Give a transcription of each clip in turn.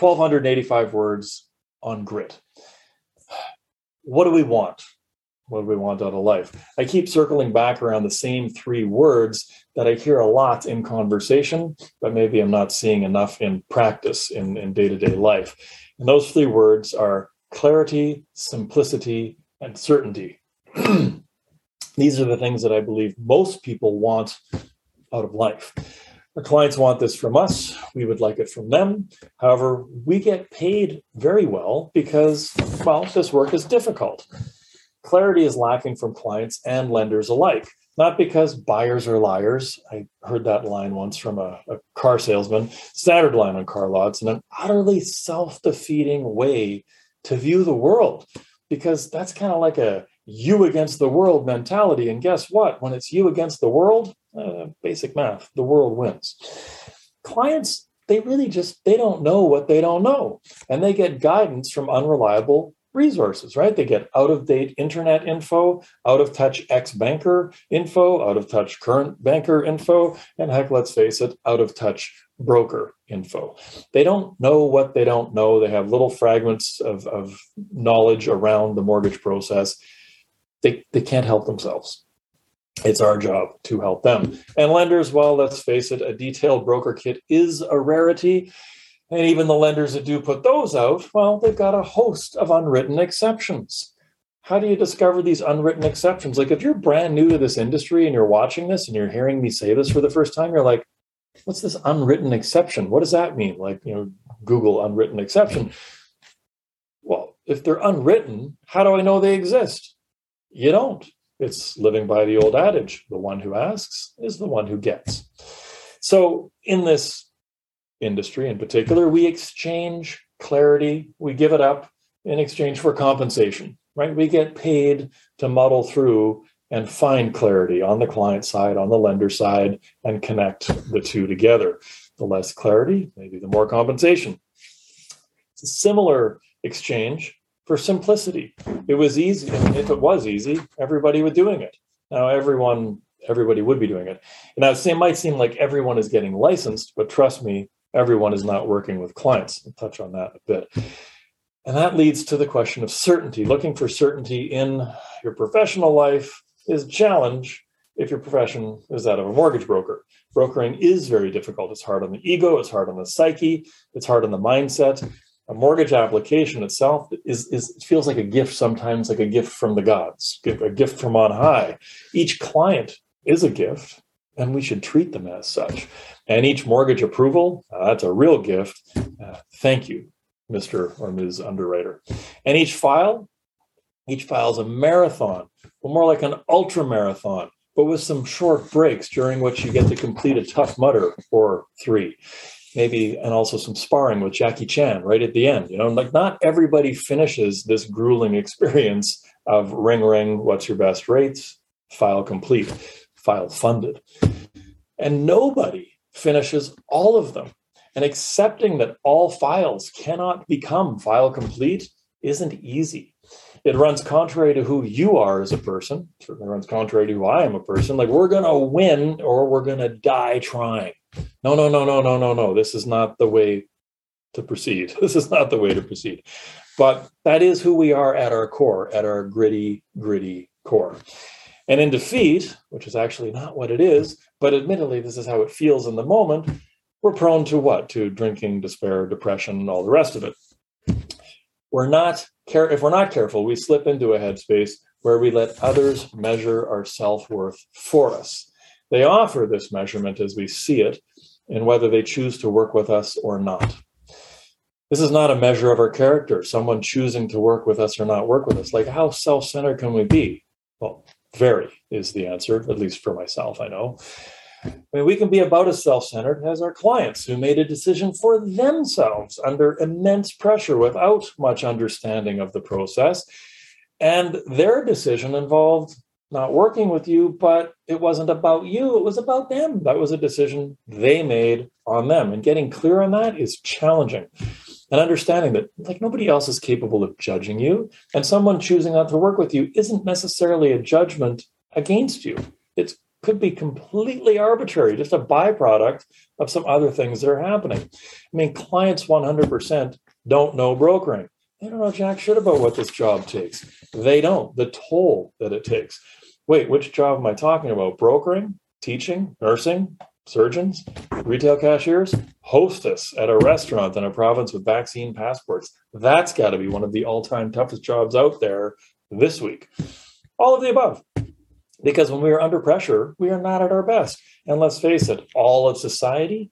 1285 words on grit. What do we want? What do we want out of life? I keep circling back around the same three words that I hear a lot in conversation, but maybe I'm not seeing enough in practice in day to day life. And those three words are clarity, simplicity, and certainty. These are the things that I believe most people want out of life. Our clients want this from us. We would like it from them. However, we get paid very well because, well, this work is difficult. Clarity is lacking from clients and lenders alike. Not because buyers are liars. I heard that line once from a, a car salesman, standard line on car lots, and an utterly self defeating way to view the world because that's kind of like a you against the world mentality. And guess what? When it's you against the world, uh, basic math, the world wins. Clients, they really just they don't know what they don't know, and they get guidance from unreliable resources, right? They get out of date internet info, out of touch ex banker info, out of touch current banker info, and heck, let's face it, out of touch broker info. They don't know what they don't know. They have little fragments of, of knowledge around the mortgage process. They, they can't help themselves. It's our job to help them. And lenders, well, let's face it, a detailed broker kit is a rarity. And even the lenders that do put those out, well, they've got a host of unwritten exceptions. How do you discover these unwritten exceptions? Like if you're brand new to this industry and you're watching this and you're hearing me say this for the first time, you're like, what's this unwritten exception? What does that mean? Like, you know, Google unwritten exception. Well, if they're unwritten, how do I know they exist? You don't. It's living by the old adage the one who asks is the one who gets. So, in this industry in particular, we exchange clarity, we give it up in exchange for compensation, right? We get paid to muddle through and find clarity on the client side, on the lender side, and connect the two together. The less clarity, maybe the more compensation. It's a similar exchange for simplicity. It was easy. If it was easy, everybody would doing it. Now everyone, everybody would be doing it. And now it might seem like everyone is getting licensed, but trust me, everyone is not working with clients. I'll touch on that a bit. And that leads to the question of certainty. Looking for certainty in your professional life is a challenge if your profession is that of a mortgage broker. Brokering is very difficult. It's hard on the ego, it's hard on the psyche, it's hard on the mindset. A mortgage application itself is, is feels like a gift sometimes, like a gift from the gods, a gift from on high. Each client is a gift, and we should treat them as such. And each mortgage approval, uh, that's a real gift. Uh, thank you, Mr. or Ms. Underwriter. And each file, each file is a marathon, but more like an ultra marathon, but with some short breaks during which you get to complete a Tough Mudder or three. Maybe, and also some sparring with Jackie Chan right at the end. You know, like not everybody finishes this grueling experience of ring ring, what's your best rates, file complete, file funded. And nobody finishes all of them. And accepting that all files cannot become file complete isn't easy. It runs contrary to who you are as a person. It certainly runs contrary to who I am a person. Like we're to win or we're to die trying. No, no, no, no, no, no, no. This is not the way to proceed. This is not the way to proceed. But that is who we are at our core, at our gritty, gritty core. And in defeat, which is actually not what it is, but admittedly, this is how it feels in the moment, we're prone to what? To drinking, despair, depression, and all the rest of it. We're not care if we're not careful, we slip into a headspace where we let others measure our self-worth for us. They offer this measurement as we see it, and whether they choose to work with us or not. This is not a measure of our character, someone choosing to work with us or not work with us. Like, how self centered can we be? Well, very is the answer, at least for myself, I know. I mean, we can be about as self centered as our clients who made a decision for themselves under immense pressure without much understanding of the process. And their decision involved not working with you, but it wasn't about you, it was about them. That was a decision they made on them. And getting clear on that is challenging and understanding that like nobody else is capable of judging you and someone choosing not to work with you isn't necessarily a judgment against you it's could be completely arbitrary, just a byproduct of some other things that are happening. I mean, clients 100% don't know brokering. They don't know jack shit about what this job takes. They don't. The toll that it takes. Wait, which job am I talking about? Brokering, teaching, nursing, surgeons, retail cashiers, hostess at a restaurant in a province with vaccine passports. That's got to be one of the all time toughest jobs out there this week. All of the above. Because when we are under pressure, we are not at our best. And let's face it, all of society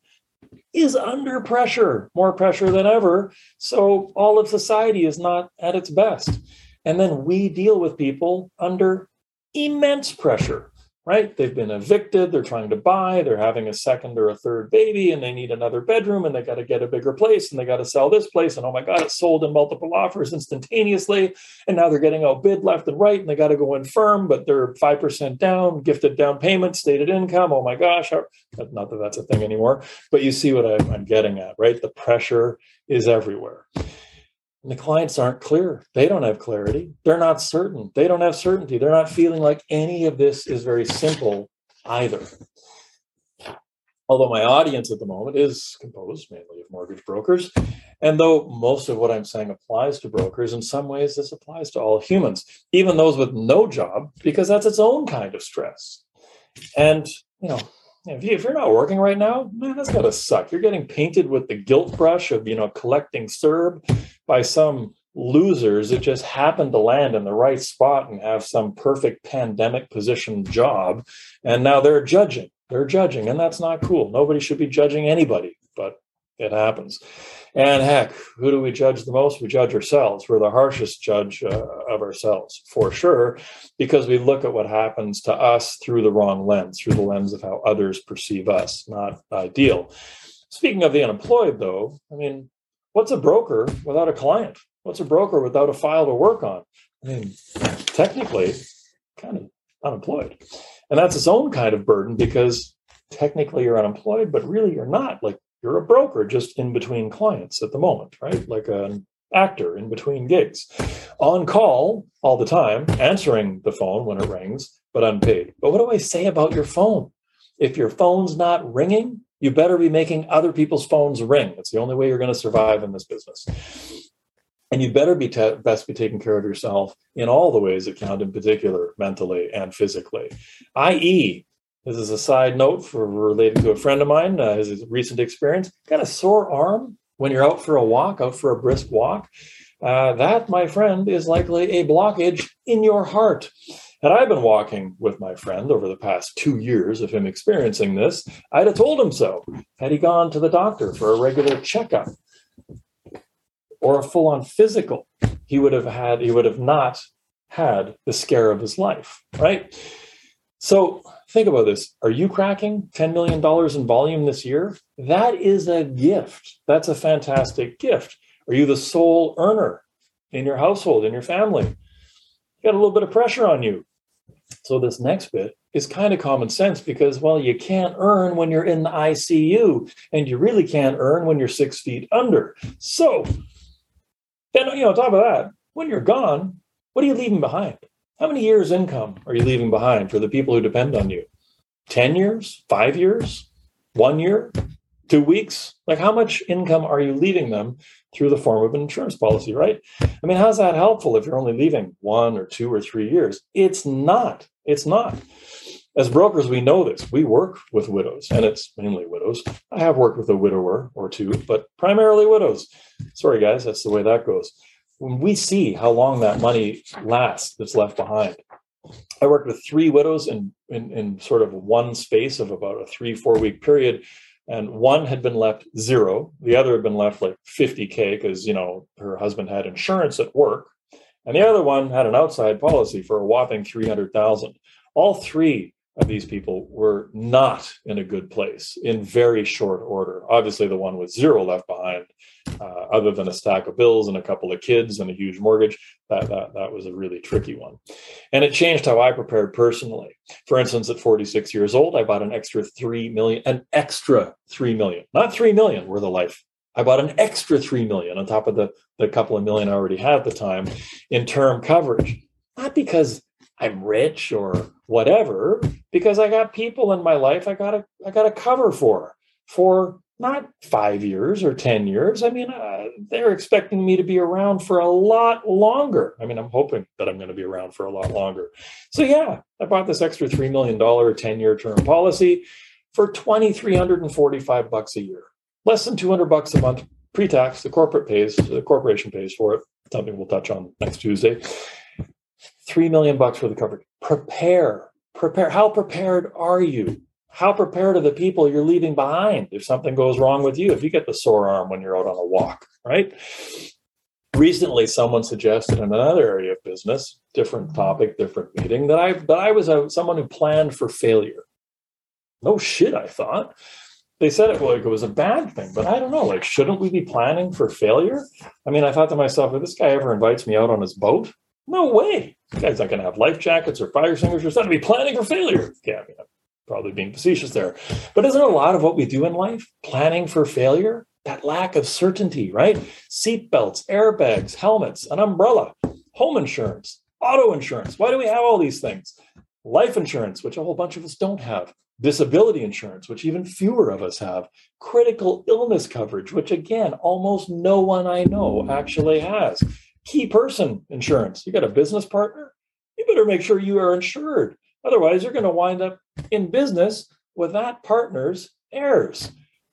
is under pressure, more pressure than ever. So all of society is not at its best. And then we deal with people under immense pressure right? They've been evicted, they're trying to buy, they're having a second or a third baby, and they need another bedroom, and they got to get a bigger place, and they got to sell this place, and oh my God, it's sold in multiple offers instantaneously. And now they're getting outbid left and right, and they got to go in firm, but they're 5% down, gifted down payment, stated income. Oh my gosh, not that that's a thing anymore, but you see what I'm getting at, right? The pressure is everywhere. And the clients aren't clear. They don't have clarity. They're not certain. They don't have certainty. They're not feeling like any of this is very simple either. Although my audience at the moment is composed mainly of mortgage brokers. And though most of what I'm saying applies to brokers, in some ways this applies to all humans, even those with no job, because that's its own kind of stress. And, you know, if, you, if you're not working right now, man, that's gotta suck. You're getting painted with the guilt brush of, you know, collecting CERB by some losers that just happen to land in the right spot and have some perfect pandemic position job. And now they're judging. They're judging, and that's not cool. Nobody should be judging anybody, it happens. And heck, who do we judge the most? We judge ourselves. We're the harshest judge uh, of ourselves, for sure, because we look at what happens to us through the wrong lens, through the lens of how others perceive us. Not ideal. Speaking of the unemployed, though, I mean, what's a broker without a client? What's a broker without a file to work on? I mean, technically, kind of unemployed. And that's its own kind of burden because technically you're unemployed, but really you're not. Like you're a broker just in between clients at the moment, right? Like an actor in between gigs, on call all the time, answering the phone when it rings, but unpaid. But what do I say about your phone? If your phone's not ringing, you better be making other people's phones ring. It's the only way you're going to survive in this business. And you better be te- best be taking care of yourself in all the ways that count, in particular, mentally and physically. I.e., this is a side note for related to a friend of mine, uh, his recent experience. Got a sore arm when you're out for a walk, out for a brisk walk. Uh, that, my friend, is likely a blockage in your heart. Had I been walking with my friend over the past two years of him experiencing this, I'd have told him so. Had he gone to the doctor for a regular checkup or a full on physical, he would have had, he would have not had the scare of his life, right? So think about this. Are you cracking $10 million in volume this year? That is a gift. That's a fantastic gift. Are you the sole earner in your household, in your family? You got a little bit of pressure on you. So this next bit is kind of common sense because, well, you can't earn when you're in the ICU, and you really can't earn when you're six feet under. So, then, you know, on top of that, when you're gone, what are you leaving behind? How many years' income are you leaving behind for the people who depend on you? 10 years, five years, one year, two weeks? Like, how much income are you leaving them through the form of an insurance policy, right? I mean, how's that helpful if you're only leaving one or two or three years? It's not. It's not. As brokers, we know this. We work with widows, and it's mainly widows. I have worked with a widower or two, but primarily widows. Sorry, guys, that's the way that goes when we see how long that money lasts that's left behind. I worked with three widows in, in, in sort of one space of about a three, four week period. And one had been left zero. The other had been left like 50K because, you know, her husband had insurance at work. And the other one had an outside policy for a whopping 300,000. All three of these people were not in a good place in very short order. Obviously, the one with zero left behind, uh, other than a stack of bills and a couple of kids and a huge mortgage, that, that, that was a really tricky one. And it changed how I prepared personally. For instance, at 46 years old, I bought an extra 3 million, an extra 3 million, not 3 million worth of life. I bought an extra 3 million on top of the, the couple of million I already had at the time in term coverage. Not because I'm rich or whatever because I got people in my life I got to I got to cover for for not 5 years or 10 years. I mean, uh, they're expecting me to be around for a lot longer. I mean, I'm hoping that I'm going to be around for a lot longer. So yeah, I bought this extra 3 million dollar 10-year term policy for 2345 bucks a year. Less than 200 bucks a month pre-tax the corporate pays the corporation pays for it something we'll touch on next tuesday three million bucks for the coverage. Prepare. Prepare. How prepared are you? How prepared are the people you're leaving behind if something goes wrong with you if you get the sore arm when you're out on a walk right? Recently someone suggested in another area of business different topic different meeting that i that i was a, someone who planned for failure. No shit i thought. They said it like it was a bad thing, but I don't know. Like, shouldn't we be planning for failure? I mean, I thought to myself, if this guy ever invites me out on his boat, no way. This guy's not going to have life jackets or fire extinguishers. Not to be planning for failure. Yeah, I mean, I'm probably being facetious there. But isn't a lot of what we do in life planning for failure? That lack of certainty, right? Seatbelts, airbags, helmets, an umbrella, home insurance, auto insurance. Why do we have all these things? Life insurance, which a whole bunch of us don't have disability insurance, which even fewer of us have, critical illness coverage, which again, almost no one I know actually has, key person insurance. You got a business partner? You better make sure you are insured. Otherwise, you're going to wind up in business with that partner's heirs.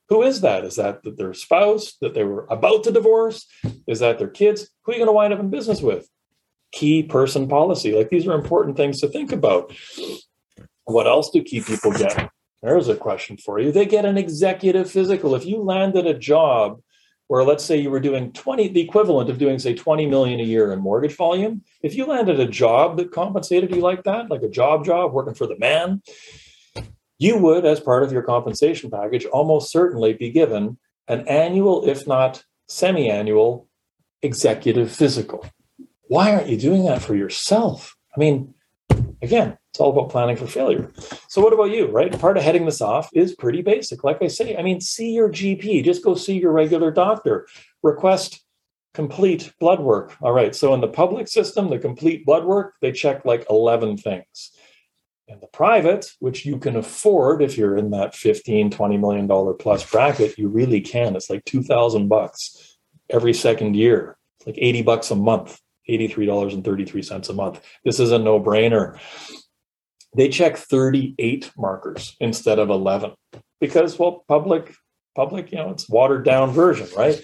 Who is that? Is that their spouse that they were about to divorce? Is that their kids? Who are you going to wind up in business with? Key person policy. Like these are important things to think about. What else do key people get? There's a question for you. They get an executive physical. If you landed a job where let's say you were doing 20 the equivalent of doing say 20 million a year in mortgage volume. If you landed a job that compensated you like that like a job job working for the man you would as part of your compensation package almost certainly be given an annual if not semi-annual executive physical. Why aren't you doing that for yourself? I mean again it's all about planning for failure. So, what about you, right? Part of heading this off is pretty basic. Like I say, I mean, see your GP, just go see your regular doctor, request complete blood work. All right. So, in the public system, the complete blood work, they check like 11 things. In the private, which you can afford if you're in that 15, 20 million dollar plus bracket, you really can. It's like 2000 bucks every second year. It's like 80 bucks a month. $83.33 a month. This is a no brainer they check 38 markers instead of 11 because well public public you know it's watered down version right?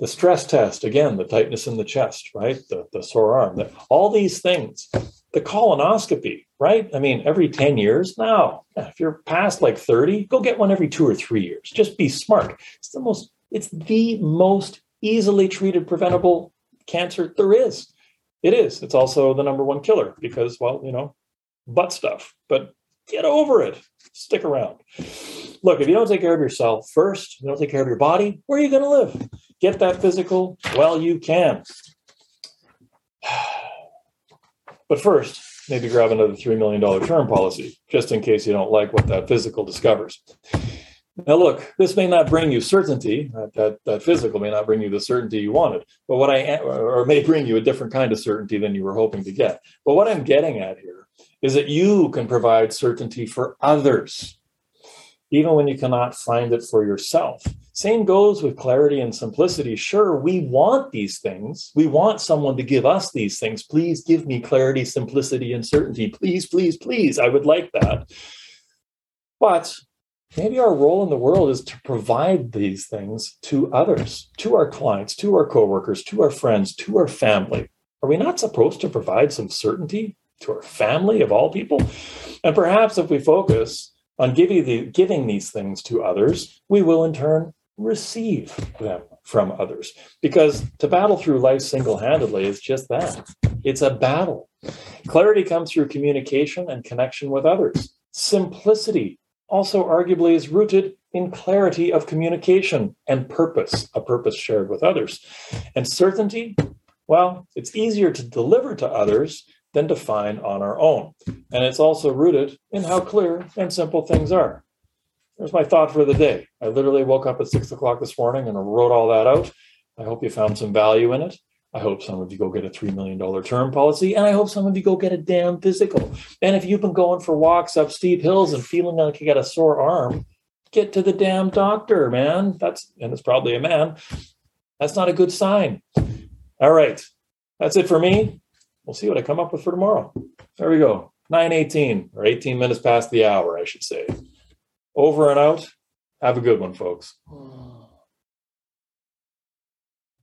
The stress test again the tightness in the chest right? The, the sore arm the, all these things. The colonoscopy right? I mean every 10 years? Now if you're past like 30 go get one every two or three years. Just be smart. It's the most it's the most easily treated preventable cancer there is. It is. It's also the number one killer because well you know butt stuff, but get over it. Stick around. Look, if you don't take care of yourself first, you don't take care of your body, where are you going to live? Get that physical well you can. But first, maybe grab another $3 million term policy, just in case you don't like what that physical discovers. Now, look, this may not bring you certainty. That, that, that, physical may not bring you the certainty you wanted, but what I or may bring you a different kind of certainty than you were hoping to get. But what I'm getting at here is that you can provide certainty for others, even when you cannot find it for yourself. Same goes with clarity and simplicity. Sure, we want these things. We want someone to give us these things. Please give me clarity, simplicity, and certainty. Please, please, please. I would like that. But maybe our role in the world is to provide these things to others, to our clients, to our coworkers, to our friends, to our family. Are we not supposed to provide some certainty to our family of all people. And perhaps if we focus on giving, the, giving these things to others, we will in turn receive them from others. Because to battle through life single handedly is just that it's a battle. Clarity comes through communication and connection with others. Simplicity also arguably is rooted in clarity of communication and purpose, a purpose shared with others. And certainty, well, it's easier to deliver to others than to find on our own. And it's also rooted in how clear and simple things are. There's my thought for the day. I literally woke up at six o'clock this morning and wrote all that out. I hope you found some value in it. I hope some of you go get a $3 million term policy, and I hope some of you go get a damn physical. And if you've been going for walks up steep hills and feeling like you got a sore arm, get to the damn doctor, man. That's, and it's probably a man. That's not a good sign. All right. That's it for me. We'll see what I come up with for tomorrow. There we go. 918 or 18 minutes past the hour, I should say. Over and out. Have a good one, folks. Hmm.